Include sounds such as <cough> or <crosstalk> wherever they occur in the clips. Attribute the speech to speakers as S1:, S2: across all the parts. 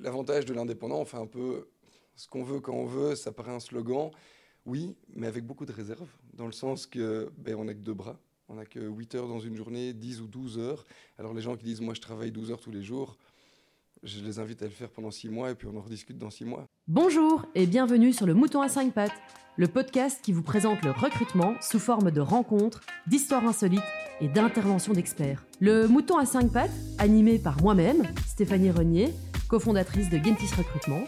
S1: l'avantage de l'indépendant, on fait un peu ce qu'on veut quand on veut, ça paraît un slogan, oui, mais avec beaucoup de réserve, dans le sens que ben, on n'a que deux bras, on n'a que 8 heures dans une journée, 10 ou 12 heures. Alors les gens qui disent moi je travaille 12 heures tous les jours, je les invite à le faire pendant 6 mois et puis on en rediscute dans 6 mois.
S2: Bonjour et bienvenue sur le Mouton à 5 pattes, le podcast qui vous présente le recrutement sous forme de rencontres, d'histoires insolites et d'interventions d'experts. Le Mouton à 5 pattes, animé par moi-même, Stéphanie Renier, cofondatrice de Gentis Recrutement,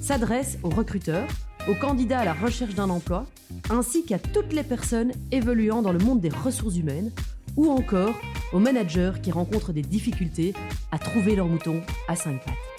S2: s'adresse aux recruteurs, aux candidats à la recherche d'un emploi, ainsi qu'à toutes les personnes évoluant dans le monde des ressources humaines, ou encore aux managers qui rencontrent des difficultés à trouver leur mouton à 5 pattes.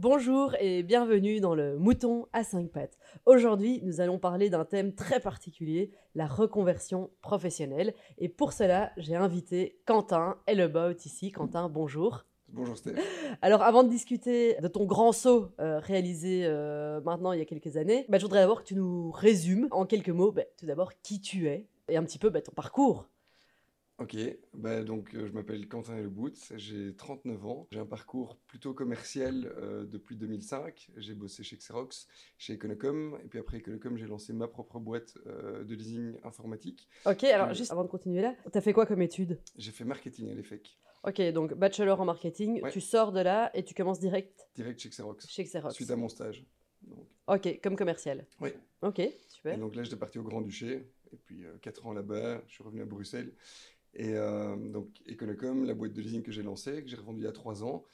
S2: Bonjour et bienvenue dans le Mouton à 5 pattes. Aujourd'hui, nous allons parler d'un thème très particulier, la reconversion professionnelle. Et pour cela, j'ai invité Quentin Ellebaut ici. Quentin, bonjour.
S1: Bonjour Steph.
S2: Alors avant de discuter de ton grand saut euh, réalisé euh, maintenant il y a quelques années, bah, je voudrais d'abord que tu nous résumes en quelques mots bah, tout d'abord qui tu es et un petit peu bah, ton parcours.
S1: Ok, bah donc euh, je m'appelle Quentin Lebout, j'ai 39 ans, j'ai un parcours plutôt commercial euh, depuis 2005. J'ai bossé chez Xerox, chez Econocom, et puis après Econocom, j'ai lancé ma propre boîte euh, de leasing informatique.
S2: Ok, alors juste avant de continuer là, tu as fait quoi comme étude?
S1: J'ai fait marketing à l'EFEC.
S2: Ok, donc bachelor en marketing, tu sors de là et tu commences direct?
S1: Direct chez Xerox.
S2: Chez Xerox.
S1: Suite à mon stage.
S2: Ok, comme commercial.
S1: Oui.
S2: Ok, super.
S1: Et donc là, j'étais parti au Grand-Duché, et puis 4 ans là-bas, je suis revenu à Bruxelles. Et euh, donc, Econocom, la boîte de leasing que j'ai lancée, que j'ai revendue il y a trois ans,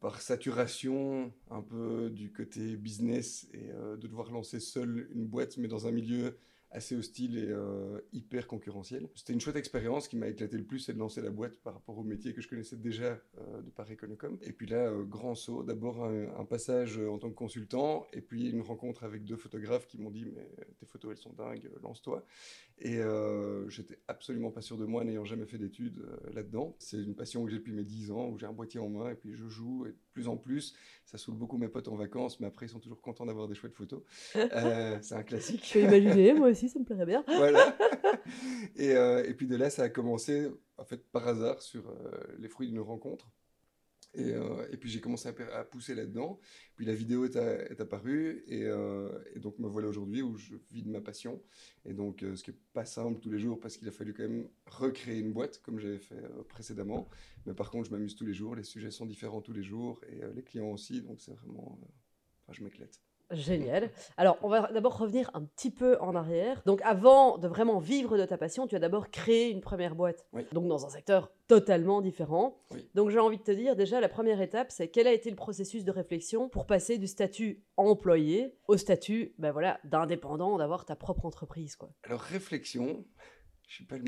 S1: par saturation un peu du côté business et euh, de devoir lancer seul une boîte, mais dans un milieu assez hostile et euh, hyper concurrentiel. C'était une chouette expérience qui m'a éclaté le plus, c'est de lancer la boîte par rapport au métier que je connaissais déjà euh, de Paris Econocom. Et puis là, euh, grand saut, d'abord un, passage en tant que consultant, et puis une rencontre avec deux photographes qui m'ont dit mais tes photos elles sont dingues, lance-toi. Et j'étais absolument pas sûr de moi, n'ayant jamais fait d'études là-dedans. C'est une passion que j'ai depuis mes 10 ans, où j'ai un boîtier en main et puis je joue, et de plus en plus, ça saoule beaucoup mes potes en vacances, mais après ils sont toujours contents d'avoir des chouettes photos. c'est un classique.
S2: Je peux imaginer, moi aussi ça me plairait bien. <laughs>
S1: voilà. <laughs> Et, euh, et, puis de là, ça a commencé en fait par hasard sur euh, les fruits d'une rencontre. Et, euh, et, puis j'ai commencé à, pousser là-dedans. Puis la vidéo est, est apparue et, et, donc me voilà aujourd'hui où je vis de ma passion. Et donc ce qui n'est pas simple tous les jours parce qu'il a fallu quand même recréer une boîte comme j'avais fait précédemment. Mais par contre je m'amuse tous les jours, les sujets sont différents tous les jours et les clients aussi. Donc c'est vraiment... Enfin, je m'éclate.
S2: Génial. Alors, on va d'abord revenir un petit peu en arrière. Donc, avant de vraiment vivre de ta passion, tu as d'abord créé une première boîte. Donc, dans un secteur totalement différent. Donc, j'ai envie de te dire, déjà, la première étape, c'est quel a été le processus de réflexion pour passer du statut employé au statut ben voilà, d'indépendant, d'avoir ta propre entreprise quoi.
S1: Alors, réflexion,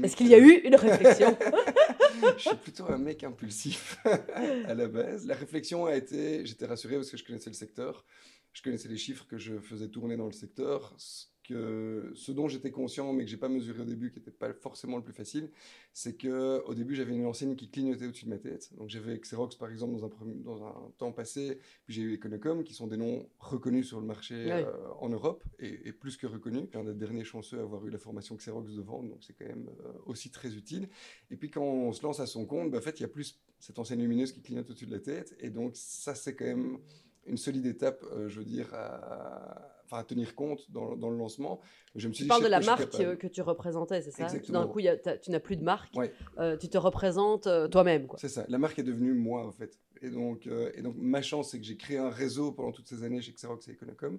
S2: est-ce qu'il y a eu une réflexion? <laughs>
S1: Je suis plutôt un mec impulsif <laughs> à la base. La réflexion a été, j'étais rassuré parce que je connaissais le secteur je connaissais les chiffres que je faisais tourner dans le secteur. Ce, que, ce dont j'étais conscient, mais que j'ai pas mesuré au début, qui n'était pas forcément le plus facile, c'est que au début j'avais une enseigne qui clignotait au-dessus de ma tête. Donc j'avais Xerox par exemple dans un, dans un temps passé, puis j'ai eu Econocom, qui sont des noms reconnus sur le marché euh, en Europe et, plus que reconnus. Un des derniers chanceux à avoir eu la formation Xerox de vente, donc c'est quand même euh, aussi très utile. Et puis quand on se lance à son compte, bah, en fait il y a plus cette enseigne lumineuse qui clignote au-dessus de la tête, et donc ça c'est quand même une solide étape, euh, je veux dire, à, tenir compte dans, dans, le lancement.
S2: Je me suis tu parles de la marque que tu représentais, c'est ça? D'un coup, tu n'as plus de marque, euh, tu te représentes euh, toi-même.
S1: C'est ça, la marque est devenue moi, en fait. Et donc, et donc ma chance, c'est que j'ai créé un réseau pendant toutes ces années chez Xerox et Econocom,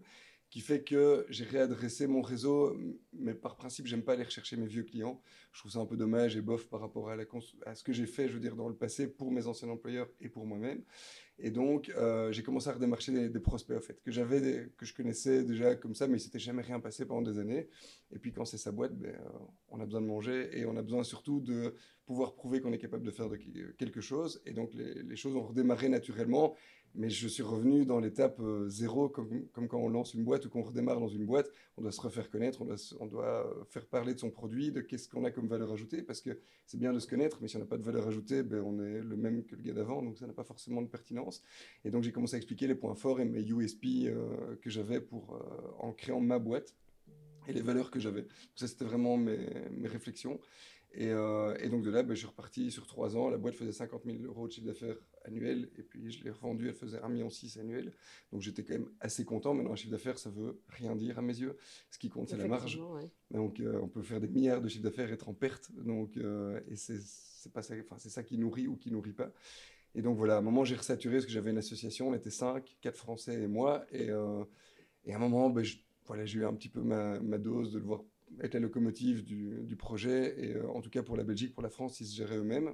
S1: qui fait que j'ai réadressé mon réseau, mais par principe, j'aime pas aller rechercher mes vieux clients. Je trouve ça un peu dommage et bof par rapport à, ce que j'ai fait, je veux dire, dans le passé pour mes anciens employeurs et pour moi-même. Et donc, euh, j'ai commencé à redémarcher des, prospects, en fait, que j'avais, que je connaissais déjà comme ça, mais il s'était jamais rien passé pendant des années. Et puis, quand c'est sa boîte, ben, euh, on a besoin de manger et on a besoin surtout de pouvoir prouver qu'on est capable de faire de, quelque chose. Et donc, les, choses ont redémarré naturellement. Mais je suis revenu dans l'étape euh, zéro, comme, quand on lance une boîte ou qu'on redémarre dans une boîte. On doit se refaire connaître, on doit, doit faire parler de son produit, de qu'est-ce qu'on a comme valeur ajoutée, parce que c'est bien de se connaître, mais si on n'a pas de valeur ajoutée, ben, on est le même que le gars d'avant, donc ça n'a pas forcément de pertinence. Et donc j'ai commencé à expliquer les points forts et mes USP euh, que j'avais pour euh, en créant ma boîte et les valeurs que j'avais. Ça c'était vraiment mes réflexions. Et, euh, et, donc de là, ben, je suis reparti sur trois ans. La boîte faisait 50 000 euros de chiffre d'affaires annuel. Et puis je l'ai revendue, elle faisait 1,6 million annuel. Donc j'étais quand même assez content. Maintenant, un chiffre d'affaires, ça veut rien dire à mes yeux. Ce qui compte, c'est la marge. Donc euh, on peut faire des milliards de chiffre d'affaires et être en perte. Donc, euh, et c'est ça, ça qui nourrit ou qui nourrit pas. Et donc voilà, à un moment, j'ai resaturé parce que j'avais une association. On était cinq, quatre Français et moi. Et, et à un moment, ben, voilà, j'ai eu un petit peu ma, ma dose de le voir être la locomotive du, projet, et euh, en tout cas pour la Belgique, pour la France, ils se géraient eux-mêmes.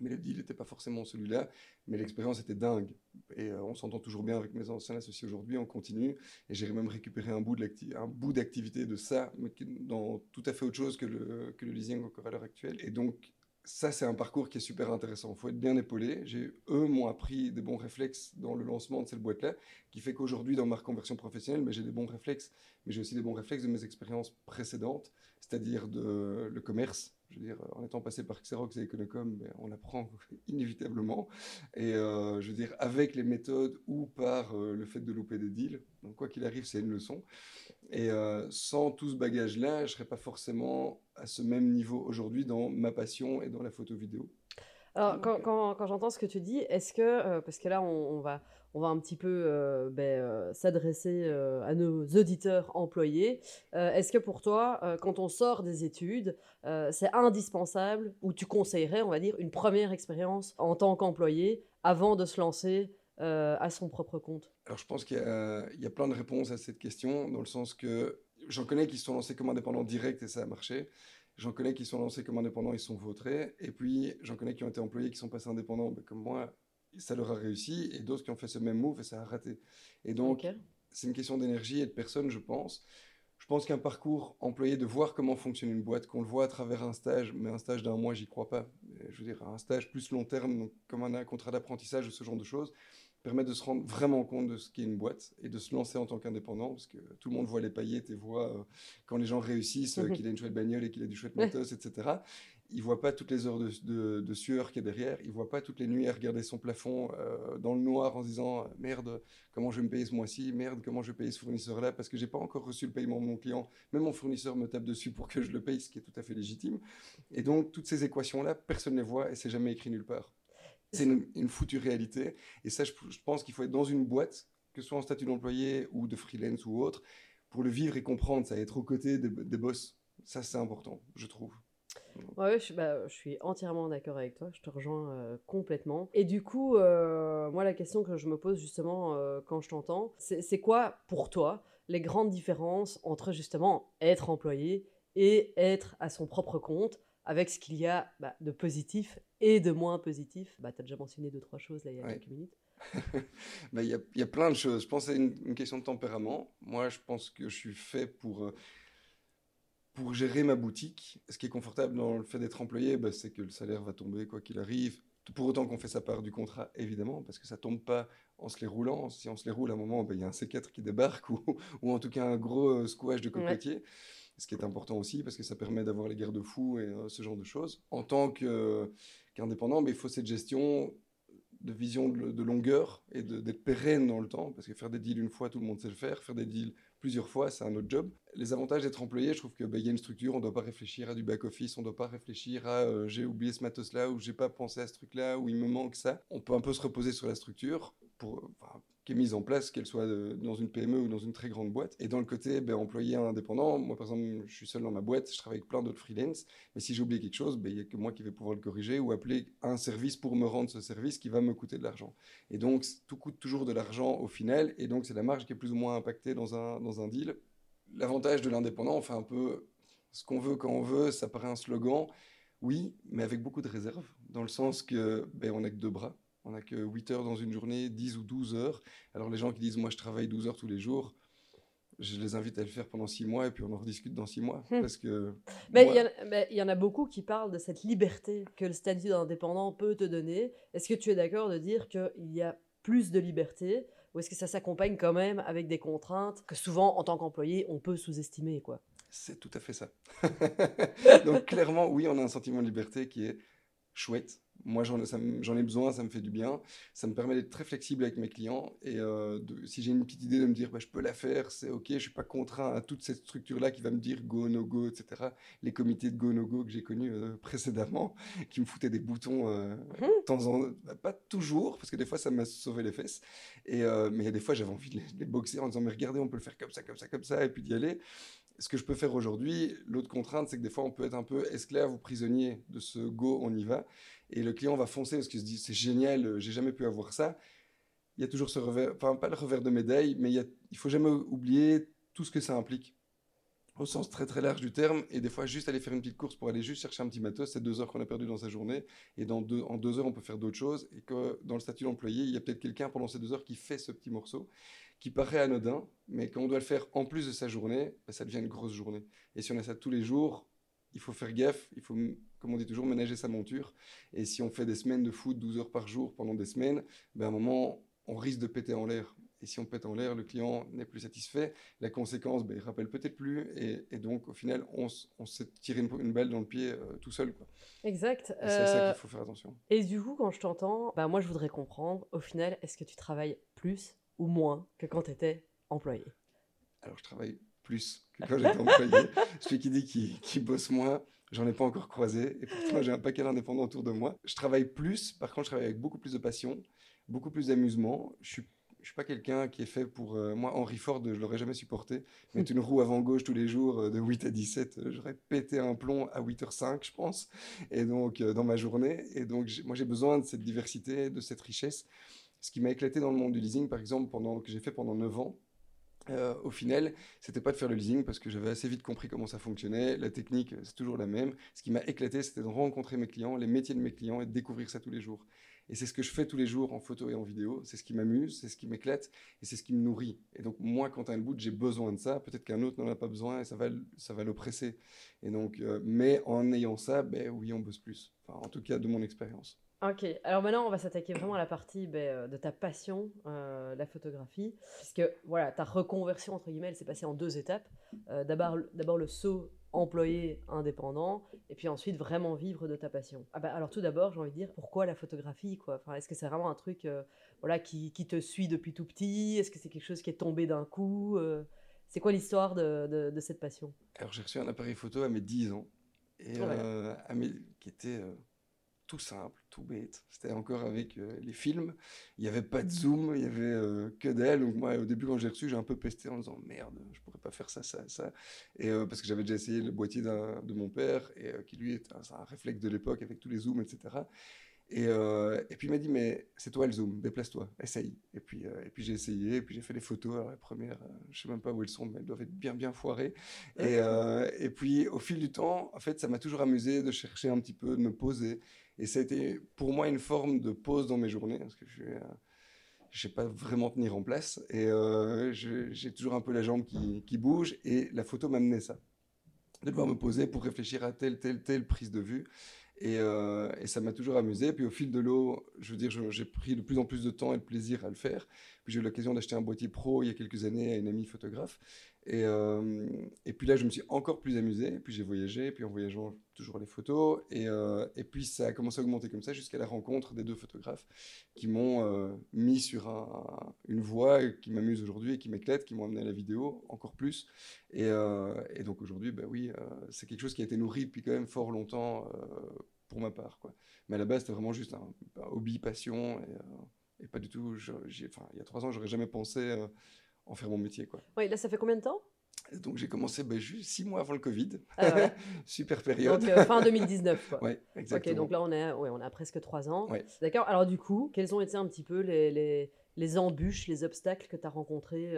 S1: Mais le deal n'était pas forcément celui-là, mais l'expérience était dingue. Et euh, on s'entend toujours bien avec mes anciens associés aujourd'hui, on continue. Et j'ai même récupéré un bout d'activité de ça, mais dans tout à fait autre chose que le, que le leasing encore à l'heure actuelle. Et donc, ça, c'est un parcours qui est super intéressant. Il faut être bien épaulé. Eux m'ont appris des bons réflexes dans le lancement de cette boîte-là, qui fait qu'aujourd'hui, dans ma reconversion professionnelle, j'ai des bons réflexes, mais j'ai aussi des bons réflexes de mes expériences précédentes, c'est-à-dire de le commerce, je veux dire, en étant passé par Xerox et Econocom, ben, on apprend <laughs> inévitablement. Et euh, je veux dire, avec les méthodes ou par euh, le fait de louper des deals. Donc, quoi qu'il arrive, c'est une leçon. Et euh, sans tout ce bagage-là, je ne serais pas forcément à ce même niveau aujourd'hui dans ma passion et dans la photo vidéo.
S2: Alors, quand, quand, j'entends ce que tu dis, est-ce que, parce que là, on, va, on va un petit peu euh, ben, euh, s'adresser euh, à nos auditeurs employés. Est-ce que pour toi, quand on sort des études, c'est indispensable ou tu conseillerais, on va dire, une première expérience en tant qu'employé avant de se lancer à son propre compte?
S1: Alors je pense qu'il y, a plein de réponses à cette question, dans le sens que j'en connais qui se sont lancés comme indépendants directs et ça a marché. J'en connais qui sont lancés comme indépendants, ils sont vautrés. Et puis, j'en connais qui ont été employés, qui sont passés indépendants, ben, comme moi, ça leur a réussi, et d'autres qui ont fait ce même move et ça a raté. Et donc, c'est une question d'énergie et de personne, je pense. Je pense qu'un parcours employé, de voir comment fonctionne une boîte, qu'on le voit à travers un stage, mais un stage d'un mois, j'y crois pas. Je veux dire, un stage plus long terme, donc comme un contrat d'apprentissage ou ce genre de choses, permet de se rendre vraiment compte de ce qu'est une boîte et de se lancer en tant qu'indépendant, parce que tout le monde voit les paillettes et voit euh, quand les gens réussissent, <laughs> euh, qu'il a une chouette bagnole et qu'il a du chouette matos, etc il voit pas toutes les heures de, sueur qu'il y a derrière, il voit pas toutes les nuits à regarder son plafond euh, dans le noir en se disant merde, comment je vais me payer ce mois-ci, merde, comment je vais payer ce fournisseur-là, parce que j'ai pas encore reçu le paiement de mon client, même mon fournisseur me tape dessus pour que je le paye, ce qui est tout à fait légitime. Et donc toutes ces équations-là, personne ne les voit et c'est jamais écrit nulle part. C'est une, foutue réalité. Et ça, je, pense qu'il faut être dans une boîte, que ce soit en statut d'employé ou de freelance ou autre, pour le vivre et comprendre ça, être aux côtés des, des boss. Ça, c'est important, je trouve.
S2: Ouais, je, bah, je, suis entièrement d'accord avec toi, je te rejoins euh, complètement. Et du coup, euh, moi, la question que je me pose justement euh, quand je t'entends, c'est quoi pour toi les grandes différences entre justement être employé et être à son propre compte avec ce qu'il y a bah, de positif et de moins positif? Bah, Tu as déjà mentionné deux, trois choses là il y a quelques minutes. <laughs>
S1: Bah, il y, a, y, a plein de choses. Je pense que c'est une, une, question de tempérament. Moi, je pense que je suis fait pour pour gérer ma boutique, ce qui est confortable dans le fait d'être employé, bah, c'est que le salaire va tomber quoi qu'il arrive. Pour autant qu'on fait sa part du contrat, évidemment, parce que ça tombe pas en se les roulant. Si on se les roule à un moment, bah, il y a un C4 qui débarque <laughs> ou, ou en tout cas un gros euh, squash de cocotier. Ce qui est important aussi parce que ça permet d'avoir les garde-fous et euh, ce genre de choses. En tant qu'indépendant, bah, il faut cette gestion de vision de, longueur et d'être pérenne dans le temps, parce que faire des deals une fois, tout le monde sait le faire. Faire des deals plusieurs fois, c'est un autre job. Les avantages d'être employé, je trouve qu'il bah, y a une structure, on ne doit pas réfléchir à du back-office, on ne doit pas réfléchir à euh, j'ai oublié ce matos-là, ou j'ai pas pensé à ce truc-là, ou il me manque ça. On peut un peu se reposer sur la structure pour, qui est mise en place, qu'elle soit dans une PME ou dans une très grande boîte. Et dans le côté ben, employé indépendant, moi par exemple, je suis seul dans ma boîte, je travaille avec plein d'autres freelance, mais si j'ai oublié quelque chose, ben, il n'y a que moi qui vais pouvoir le corriger ou appeler un service pour me rendre ce service qui va me coûter de l'argent. Et donc, tout coûte toujours de l'argent au final, et donc c'est la marge qui est plus ou moins impactée dans un, dans un deal. L'avantage de l'indépendant, on fait un peu ce qu'on veut quand on veut, ça paraît un slogan, oui, mais avec beaucoup de réserve, dans le sens que ben, n'a que deux bras on n'a que 8 heures dans une journée, 10 ou 12 heures. Alors les gens qui disent moi je travaille 12 heures tous les jours, je les invite à le faire pendant 6 mois et puis on en rediscute dans 6 mois. Hmm. Parce que.
S2: Mais il y, en a beaucoup qui parlent de cette liberté que le statut d'indépendant peut te donner. Est-ce que tu es d'accord de dire qu'il y a plus de liberté ou est-ce que ça s'accompagne quand même avec des contraintes que souvent en tant qu'employé on peut sous-estimer quoi?
S1: C'est tout à fait ça. <laughs> Donc clairement oui on a un sentiment de liberté qui est chouette. Moi, j'en ai besoin, ça me fait du bien. Ça me permet d'être très flexible avec mes clients. Et euh, si j'ai une petite idée de me dire, bah, je peux la faire, c'est OK, je ne suis pas contraint à toute cette structure-là qui va me dire go, no go, etc. Les comités de go, no go que j'ai connus euh, <laughs> précédemment, qui me foutaient des boutons euh, mmh. temps en bah, Pas toujours, parce que des fois, ça m'a sauvé les fesses. Et, mais il y a des fois, j'avais envie de les, de les, boxer en disant, mais regardez, on peut le faire comme ça, comme ça, comme ça, et puis d'y aller ce que je peux faire aujourd'hui, l'autre contrainte, c'est que des fois, on peut être un peu esclave ou prisonnier de ce go, on y va. Et le client va foncer parce qu'il se dit, c'est génial, euh, j'ai jamais pu avoir ça. Il y a toujours ce revers, enfin, pas le revers de médaille, mais il, y faut jamais oublier tout ce que ça implique. Au sens très très large du terme, et des fois juste aller faire une petite course pour aller juste chercher un petit matos, c'est deux heures qu'on a perdu dans sa journée, et en deux heures on peut faire d'autres choses, et que dans le statut d'employé, il y a peut-être quelqu'un pendant ces deux heures qui fait ce petit morceau, qui paraît anodin, mais quand on doit le faire en plus de sa journée, ben, ça devient une grosse journée. Et si on a ça tous les jours, il faut faire gaffe, il faut, comme on dit toujours, ménager sa monture. Et si on fait des semaines de foot 12 heures par jour pendant des semaines, ben à un moment, on risque de péter en l'air. Et si on pète en l'air, le client n'est plus satisfait. La conséquence, ben, il rappelle peut-être plus. Et, donc, au final, on, s'est tiré une, balle dans le pied euh, tout seul. Quoi.
S2: Exact.
S1: C'est à ça euh, qu'il faut faire attention.
S2: Et du coup, quand je t'entends, ben, moi, je voudrais comprendre, au final, est-ce que tu travailles plus ou moins que quand tu étais employé
S1: Alors, je travaille plus que quand j'étais employé. <laughs> Celui qui dit qu'il bosse moins, j'en ai pas encore croisé. Et pourtant, j'ai un paquet d'indépendants autour de moi. Je travaille plus, par contre, je travaille avec beaucoup plus de passion, beaucoup plus d'amusement. Je suis je suis pas quelqu'un qui est fait pour. Euh, moi, Henry Ford, je l'aurais jamais supporté. <laughs> Mettre une roue avant gauche tous les jours euh, de 8 à 17, euh, j'aurais pété un plomb à 8h05, je pense. Et donc, dans ma journée. Et donc, moi, j'ai besoin de cette diversité, de cette richesse ce qui m'a éclaté dans le monde du leasing, par exemple, pendant, que j'ai fait pendant 9 ans, euh, au final, c'était pas de faire le leasing parce que j'avais assez vite compris comment ça fonctionnait. La technique, c'est toujours la même. Ce qui m'a éclaté, c'était de rencontrer mes clients, les métiers de mes clients et de découvrir ça tous les jours. Et c'est ce que je fais tous les jours en photo et en vidéo. C'est ce qui m'amuse, c'est ce qui m'éclate et c'est ce qui me nourrit. Et donc, moi, quand un bout, j'ai besoin de ça. Peut-être qu'un autre n'en a pas besoin et ça va, ça va l'oppresser. Et donc, euh, mais en ayant ça, ben oui, on bosse plus. Enfin, en tout cas, de mon expérience.
S2: Ok, alors maintenant on va s'attaquer vraiment à la partie ben, euh, de ta passion, euh, la photographie, puisque voilà, ta reconversion entre guillemets, elle s'est passée en deux étapes. Euh, d'abord, d'abord le saut employé indépendant, et puis ensuite vraiment vivre de ta passion. Ah bah, alors tout d'abord, j'ai envie de dire, pourquoi la photographie quoi? Enfin, Est-ce que c'est vraiment un truc voilà, qui, qui, te suit depuis tout petit? Est-ce que c'est quelque chose qui est tombé d'un coup? C'est quoi l'histoire de, de, cette passion?
S1: Alors j'ai reçu un appareil photo à mes 10 ans, et, à mes, qui était tout simple, tout bête. C'était encore avec euh, les films. Il n'y avait pas de zoom, il n'y avait euh, que d'elle. Donc moi, au début, quand j'ai reçu, j'ai un peu pesté en disant merde, je pourrais pas faire ça, ça, ça. Et euh, parce que j'avais déjà essayé le boîtier de mon père, et qui lui est un, un réflexe de l'époque avec tous les zooms, etc. Euh, et, puis il m'a dit, mais c'est toi le zoom, déplace-toi, essaye. Et puis, et puis j'ai essayé, et puis j'ai fait des photos. Alors la première, je je sais même pas où elles sont, mais elles doivent être bien bien foirées. Et, et puis au fil du temps, en fait, ça m'a toujours amusé de chercher un petit peu, de me poser. Et ça a été pour moi une forme de pause dans mes journées, parce que je ne sais pas vraiment tenir en place. Et j'ai toujours un peu la jambe qui, bouge, et la photo m'amenait ça. De devoir me poser pour réfléchir à telle, telle, telle prise de vue. Euh, et, ça m'a toujours amusé. Puis au fil de l'eau, je veux dire, j'ai pris de plus en plus de temps et de plaisir à le faire. Puis j'ai eu l'occasion d'acheter un boîtier pro il y a quelques années à une amie photographe. Et, euh, et puis là, je me suis encore plus amusé. Puis j'ai voyagé, puis en voyageant, toujours les photos. Et, euh, puis ça a commencé à augmenter comme ça jusqu'à la rencontre des deux photographes qui m'ont mis sur une voie qui m'amuse aujourd'hui et qui m'éclate, qui m'ont amené à la vidéo encore plus. Et, donc aujourd'hui, ben oui, c'est quelque chose qui a été nourri depuis quand même fort longtemps pour ma part. Mais à la base, c'était vraiment juste un, hobby, passion, et, euh, pas du tout. Enfin, il y a trois ans, j'aurais jamais pensé euh, en faire mon métier. Quoi.
S2: Oui, là, ça fait combien de temps?
S1: Donc j'ai commencé ben, juste six mois avant le Covid. Ah <laughs> Super période.
S2: Donc euh, fin 2019.
S1: Quoi. <laughs> Ouais, exactement.
S2: Ok, donc là on est, ouais, on a presque trois ans. D'accord. Alors du coup, quels ont été un petit peu les, les, les embûches, les obstacles que tu as rencontrés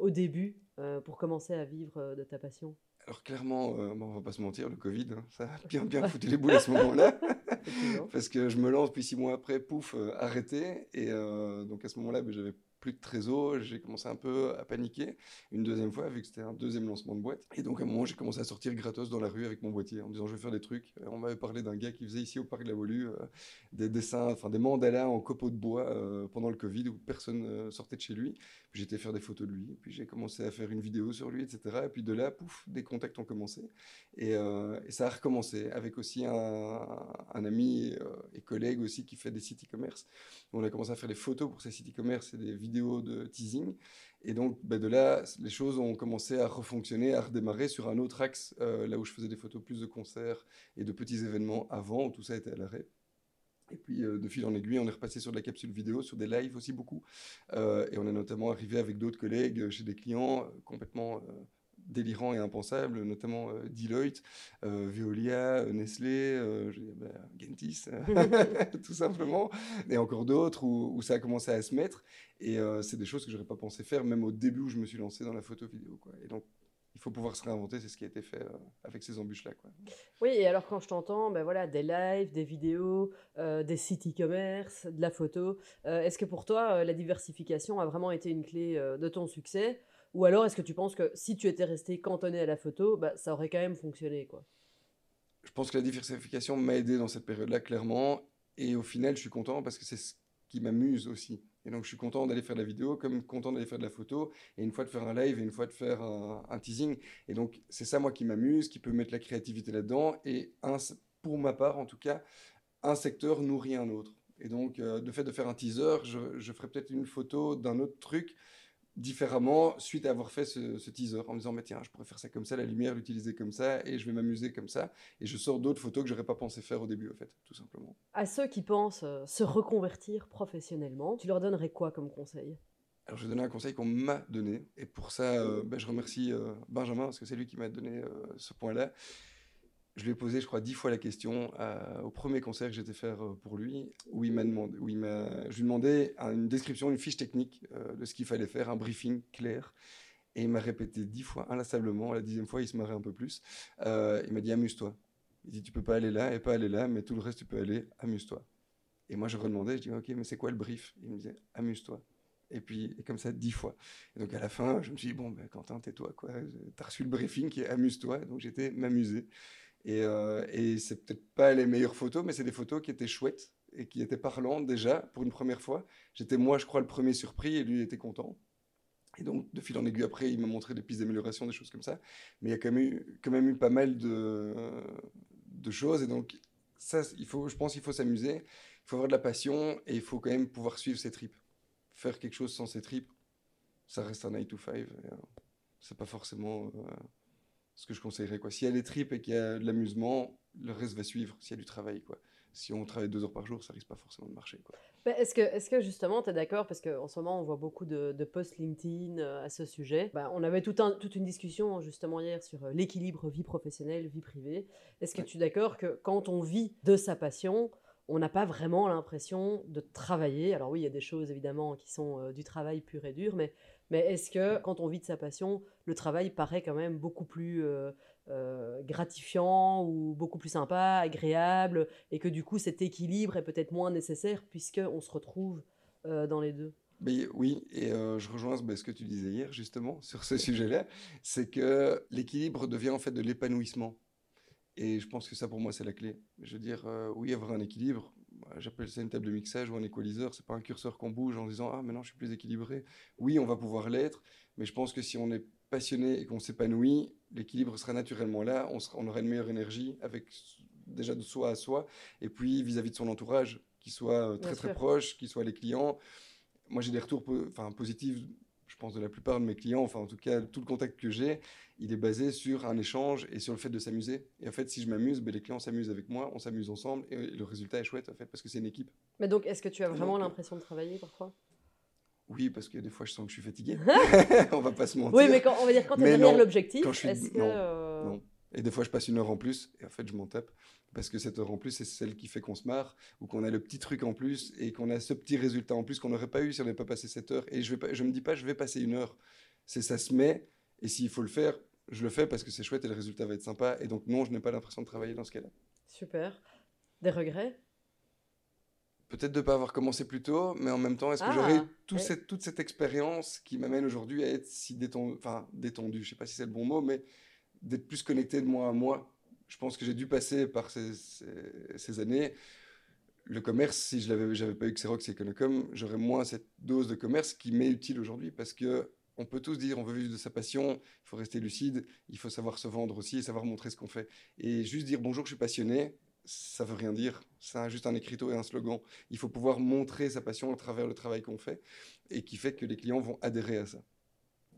S2: au début pour commencer à vivre de ta passion?
S1: Alors clairement, euh, on va pas se mentir, le Covid, hein, ça a bien bien <laughs> foutu les boules à ce moment-là, parce que je me lance puis six mois après, pouf, euh, arrêté, et euh, donc à ce moment-là, ben, j'avais de trésor, j'ai commencé un peu à paniquer. Une deuxième fois, vu que c'était un deuxième lancement de boîte. Et donc, à un moment, j'ai commencé à sortir gratos dans la rue avec mon boîtier en me disant, je vais faire des trucs. on m'avait parlé d'un gars qui faisait ici au Parc de la Volue des dessins, enfin des mandalas en copeaux de bois pendant le Covid où personne sortait de chez lui. J'étais faire des photos de lui. Puis j'ai commencé à faire une vidéo sur lui, etc. Et puis de là, pouf, des contacts ont commencé. Et, et ça a recommencé avec aussi un, ami et collègue aussi qui fait des sites e-commerce. On a commencé à faire des photos pour ces sites e-commerce et des vidéos de teasing. Et donc, ben, de là, les choses ont commencé à refonctionner, à redémarrer sur un autre axe, euh, là où je faisais des photos plus de concerts et de petits événements avant, où tout ça était à l'arrêt. Et puis, euh, de fil en aiguille, on est repassé sur de la capsule vidéo, sur des lives aussi beaucoup. Euh, et on est notamment arrivé avec d'autres collègues chez des clients complètement délirants et impensables, notamment euh, Deloitte, euh, Veolia, euh, Nestlé, bah, Gentis, <laughs> <laughs> tout simplement, et encore d'autres où, ça a commencé à se mettre. Et c'est des choses que j'aurais pas pensé faire, même au début où je me suis lancé dans la photo vidéo. Quoi. Et donc, il faut pouvoir se réinventer, c'est ce qui a été fait avec ces embûches-là.
S2: Oui, et alors quand je t'entends, ben voilà, des lives, des vidéos, des sites e-commerce, de la photo, est-ce que pour toi, la diversification a vraiment été une clé de ton succès? Ou alors, est-ce que tu penses que si tu étais resté cantonné à la photo, bah, ça aurait quand même fonctionné quoi?
S1: Je pense que la diversification m'a aidé dans cette période-là, clairement. Et au final, je suis content parce que c'est ce qui m'amuse aussi. Et donc, je suis content d'aller faire de la vidéo, comme content d'aller faire de la photo, et une fois de faire un live, et une fois de faire un, teasing. Et donc, c'est ça, moi, qui m'amuse, qui peut mettre la créativité là-dedans. Et pour ma part, en tout cas, un secteur nourrit un autre. Et donc, euh, le fait de faire un teaser, je, je ferai peut-être une photo d'un autre truc différemment suite à avoir fait ce, teaser en me disant mais tiens je pourrais faire ça comme ça la lumière l'utiliser comme ça et je vais m'amuser comme ça. Et je sors d'autres photos que j'aurais pas pensé faire au début en fait tout simplement.
S2: À ceux qui pensent euh, se reconvertir professionnellement tu leur donnerais quoi comme conseil?
S1: Alors, je vais donner un conseil qu'on m'a donné, et pour ça, euh, ben, je remercie euh, Benjamin, parce que c'est lui qui m'a donné ce point-là je lui ai posé, je crois, dix fois la question euh, au premier concert que j'étais faire euh, pour lui, où il m'a demandé, où je lui demandais une description, une fiche technique euh, de ce qu'il fallait faire, un briefing clair. Et il m'a répété dix fois, inlassablement. La dixième fois, il se marrait un peu plus. il m'a dit amuse-toi. Il dit tu peux pas aller là et pas aller là, mais tout le reste tu peux aller, amuse-toi. Et moi je redemandais, je dis ok, mais c'est quoi le brief? Il me disait amuse-toi. Et puis, comme ça, dix fois. Et donc, à la fin, je me suis dit, bon, ben, Quentin, tais-toi, quoi. T'as reçu le briefing qui est amuse-toi. Donc, j'étais m'amuser. Et, euh, et c'est peut-être pas les meilleures photos, mais c'est des photos qui étaient chouettes et qui étaient parlantes déjà pour une première fois. J'étais moi, je crois, le premier surpris et lui était content. Et donc, de fil en aiguille après, il m'a montré des pistes d'amélioration, des choses comme ça. Mais il y a quand même eu, pas mal de, de choses. Et donc, ça, il faut, je pense qu'il faut s'amuser, il faut avoir de la passion et il faut quand même pouvoir suivre ses tripes. Faire quelque chose sans ses tripes, ça reste un 9 to 5. Euh, c'est pas forcément. Euh, ce que je conseillerais. Quoi. S'il y a des tripes et qu'il y a de l'amusement, le reste va suivre s'il y a du travail. Quoi. Si on travaille deux heures par jour, ça risque pas forcément de marcher. Quoi.
S2: Bah, est-ce, que, est-ce que justement, tu es d'accord? Parce qu'en ce moment, on voit beaucoup de, de posts LinkedIn euh, à ce sujet. Bah, on avait tout un, toute une discussion justement hier sur euh, l'équilibre vie professionnelle, vie privée. Est-ce que tu es d'accord que quand on vit de sa passion, on n'a pas vraiment l'impression de travailler? Alors oui, il y a des choses évidemment qui sont euh, du travail pur et dur, mais mais est-ce que quand on vit de sa passion, le travail paraît quand même beaucoup plus euh, euh, gratifiant ou beaucoup plus sympa, agréable, et que du coup cet équilibre est peut-être moins nécessaire puisqu'on se retrouve euh, dans les deux?
S1: Mais oui, et je rejoins ce que tu disais hier justement sur ce sujet-là, c'est que l'équilibre devient en fait de l'épanouissement. Et je pense que ça pour moi c'est la clé. Je veux dire, oui, avoir un équilibre, j'appelle ça une table de mixage ou un équaliseur. C'est pas un curseur qu'on bouge en disant ah maintenant je suis plus équilibré. Oui, on va pouvoir l'être, mais je pense que si on est passionné et qu'on s'épanouit, l'équilibre sera naturellement là. On, sera, on aura une meilleure énergie avec déjà de soi à soi et puis vis-à-vis de son entourage, qui soit euh, très très proche, qui soit les clients. Moi j'ai des retours enfin positifs je pense, de la plupart de mes clients, enfin en tout cas tout le contact que j'ai, il est basé sur un échange et sur le fait de s'amuser. Et en fait, si je m'amuse, ben, les clients s'amusent avec moi, on s'amuse ensemble et le résultat est chouette en fait parce que c'est une équipe.
S2: Mais donc, est-ce que tu as vraiment l'impression de travailler parfois?
S1: Oui, parce que des fois je sens que je suis fatigué. <laughs> <laughs> on va pas se mentir.
S2: Oui, mais quand, on va dire quand tu es derrière l'objectif, est-ce que...
S1: Euh, non. Et des fois je passe une heure en plus et en fait je m'en tape parce que cette heure en plus, c'est celle qui fait qu'on se marre, ou qu'on a le petit truc en plus, et qu'on a ce petit résultat en plus qu'on n'aurait pas eu si on n'avait pas passé cette heure. Et je ne me dis pas, je vais passer une heure. C'est ça se met, et s'il faut le faire, je le fais parce que c'est chouette et le résultat va être sympa. Et donc non, je n'ai pas l'impression de travailler dans ce cas-là.
S2: Super. Des regrets?
S1: Peut-être de ne pas avoir commencé plus tôt, mais en même temps, est-ce que
S2: Ah,
S1: j'aurais tout cette, toute cette expérience qui m'amène aujourd'hui à être si détendu, enfin détendu, je sais pas si c'est le bon mot, mais d'être plus connecté de moi à moi. Je pense que j'ai dû passer par ces, années. Le commerce, si je j'avais pas eu Xerox et Econocom, j'aurais moins cette dose de commerce qui m'est utile aujourd'hui parce que on peut tous dire on veut vivre de sa passion, il faut rester lucide, il faut savoir se vendre aussi et savoir montrer ce qu'on fait. Et juste dire bonjour, je suis passionné, ça veut rien dire. C'est juste un écriteau et un slogan. Il faut pouvoir montrer sa passion à travers le travail qu'on fait et qui fait que les clients vont adhérer à ça.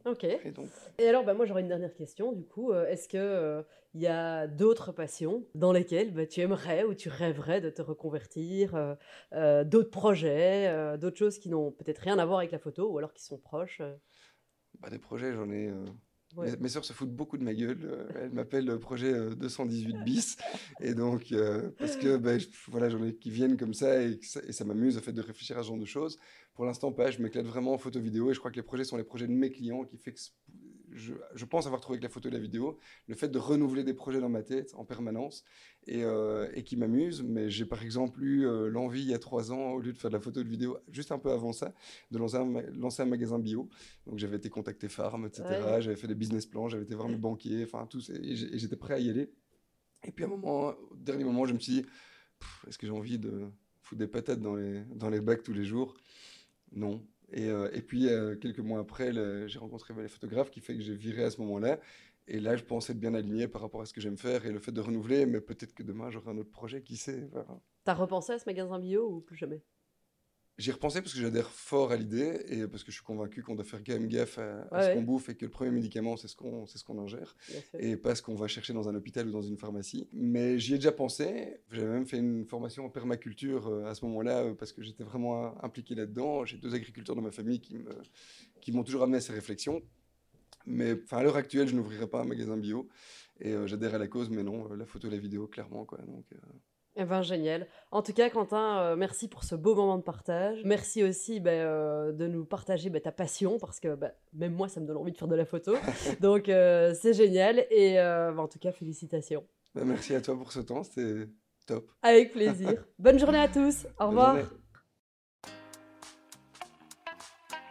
S2: Ok.
S1: Et donc,
S2: Et alors, bah, moi, j'aurais une dernière question. Du coup, Euh, est-ce que il y a d'autres passions dans lesquelles bah, tu aimerais ou tu rêverais de te reconvertir, euh, euh, d'autres projets, euh, d'autres choses qui n'ont peut-être rien à voir avec la photo ou alors qui sont proches euh,
S1: bah, des projets, j'en ai. Euh. Mes, sœurs se foutent beaucoup de ma gueule. euh, elles m'appellent euh, projet euh, 218 bis. et donc, euh, parce que je- voilà, j'en ai qui viennent comme ça et, ça m'amuse le fait de réfléchir à ce genre de choses. Pour l'instant, pas. Je m'éclate vraiment en photo vidéo et je crois que les projets sont les projets de mes clients qui fait je, je pense avoir trouvé avec la photo et la vidéo le fait de renouveler des projets dans ma tête en permanence et, euh, et qui m'amusent. Mais j'ai par exemple eu euh, l'envie il y a trois ans, au lieu de faire de la photo et de vidéo, juste un peu avant ça, de lancer un, ma- lancer un magasin bio. Donc j'avais été contacté Farm, etc.
S2: Ouais.
S1: J'avais fait des business plans, j'avais été voir mes banquiers, enfin tout. Et j'étais prêt à y aller. Et puis à un moment, au dernier moment, je me suis dit, est-ce que j'ai envie de foutre des patates dans les, dans les bacs tous les jours? Non. Et, euh, et puis euh, quelques mois après, j'ai rencontré les photographes qui fait que j'ai viré à ce moment-là. Et là, je pensais être bien aligné par rapport à ce que j'aime faire et le fait de renouveler, mais peut-être que demain, j'aurai un autre projet, qui sait. voilà.
S2: T'as repensé à ce magasin bio ou plus jamais?
S1: J'y ai repensé parce que j'adhère fort à l'idée et parce que je suis convaincu qu'on doit faire quand même gaffe à, à
S2: Ouais,
S1: ce
S2: ouais.
S1: qu'on bouffe et que le premier médicament, c'est ce qu'on ce qu'on ingère et pas ce qu'on va chercher dans un hôpital ou dans une pharmacie. Mais j'y ai déjà pensé. J'avais même fait une formation en permaculture euh, à ce moment-là euh, parce que j'étais vraiment impliqué là-dedans. J'ai deux agriculteurs dans ma famille qui me- qui m'ont toujours amené à ces réflexions. Mais à l'heure actuelle, je n'ouvrirai pas un magasin bio et euh, j'adhère à la cause, mais non, la photo et la vidéo, clairement. Quoi. Donc, euh,
S2: Eh ben, génial. En tout cas, Quentin, euh, merci pour ce beau moment de partage. Merci aussi ben, euh, de nous partager ben, ta passion, parce que même moi, ça me donne envie de faire de la photo. <laughs> Donc, euh, c'est génial. Et en tout cas, félicitations.
S1: merci à toi pour ce temps, c'était top.
S2: Avec plaisir. Bonne journée à tous. Au
S1: Bonne
S2: revoir.
S1: journée.